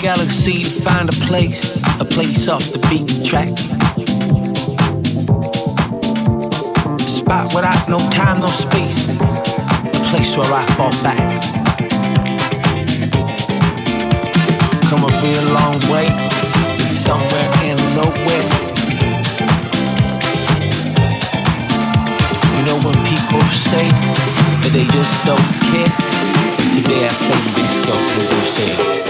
galaxy to find a place, a place off the beaten track. A spot without no time, no space, a place where I fall back. Come a real long way, somewhere in nowhere. You know when people say that they just don't care, today I say disco, as you say.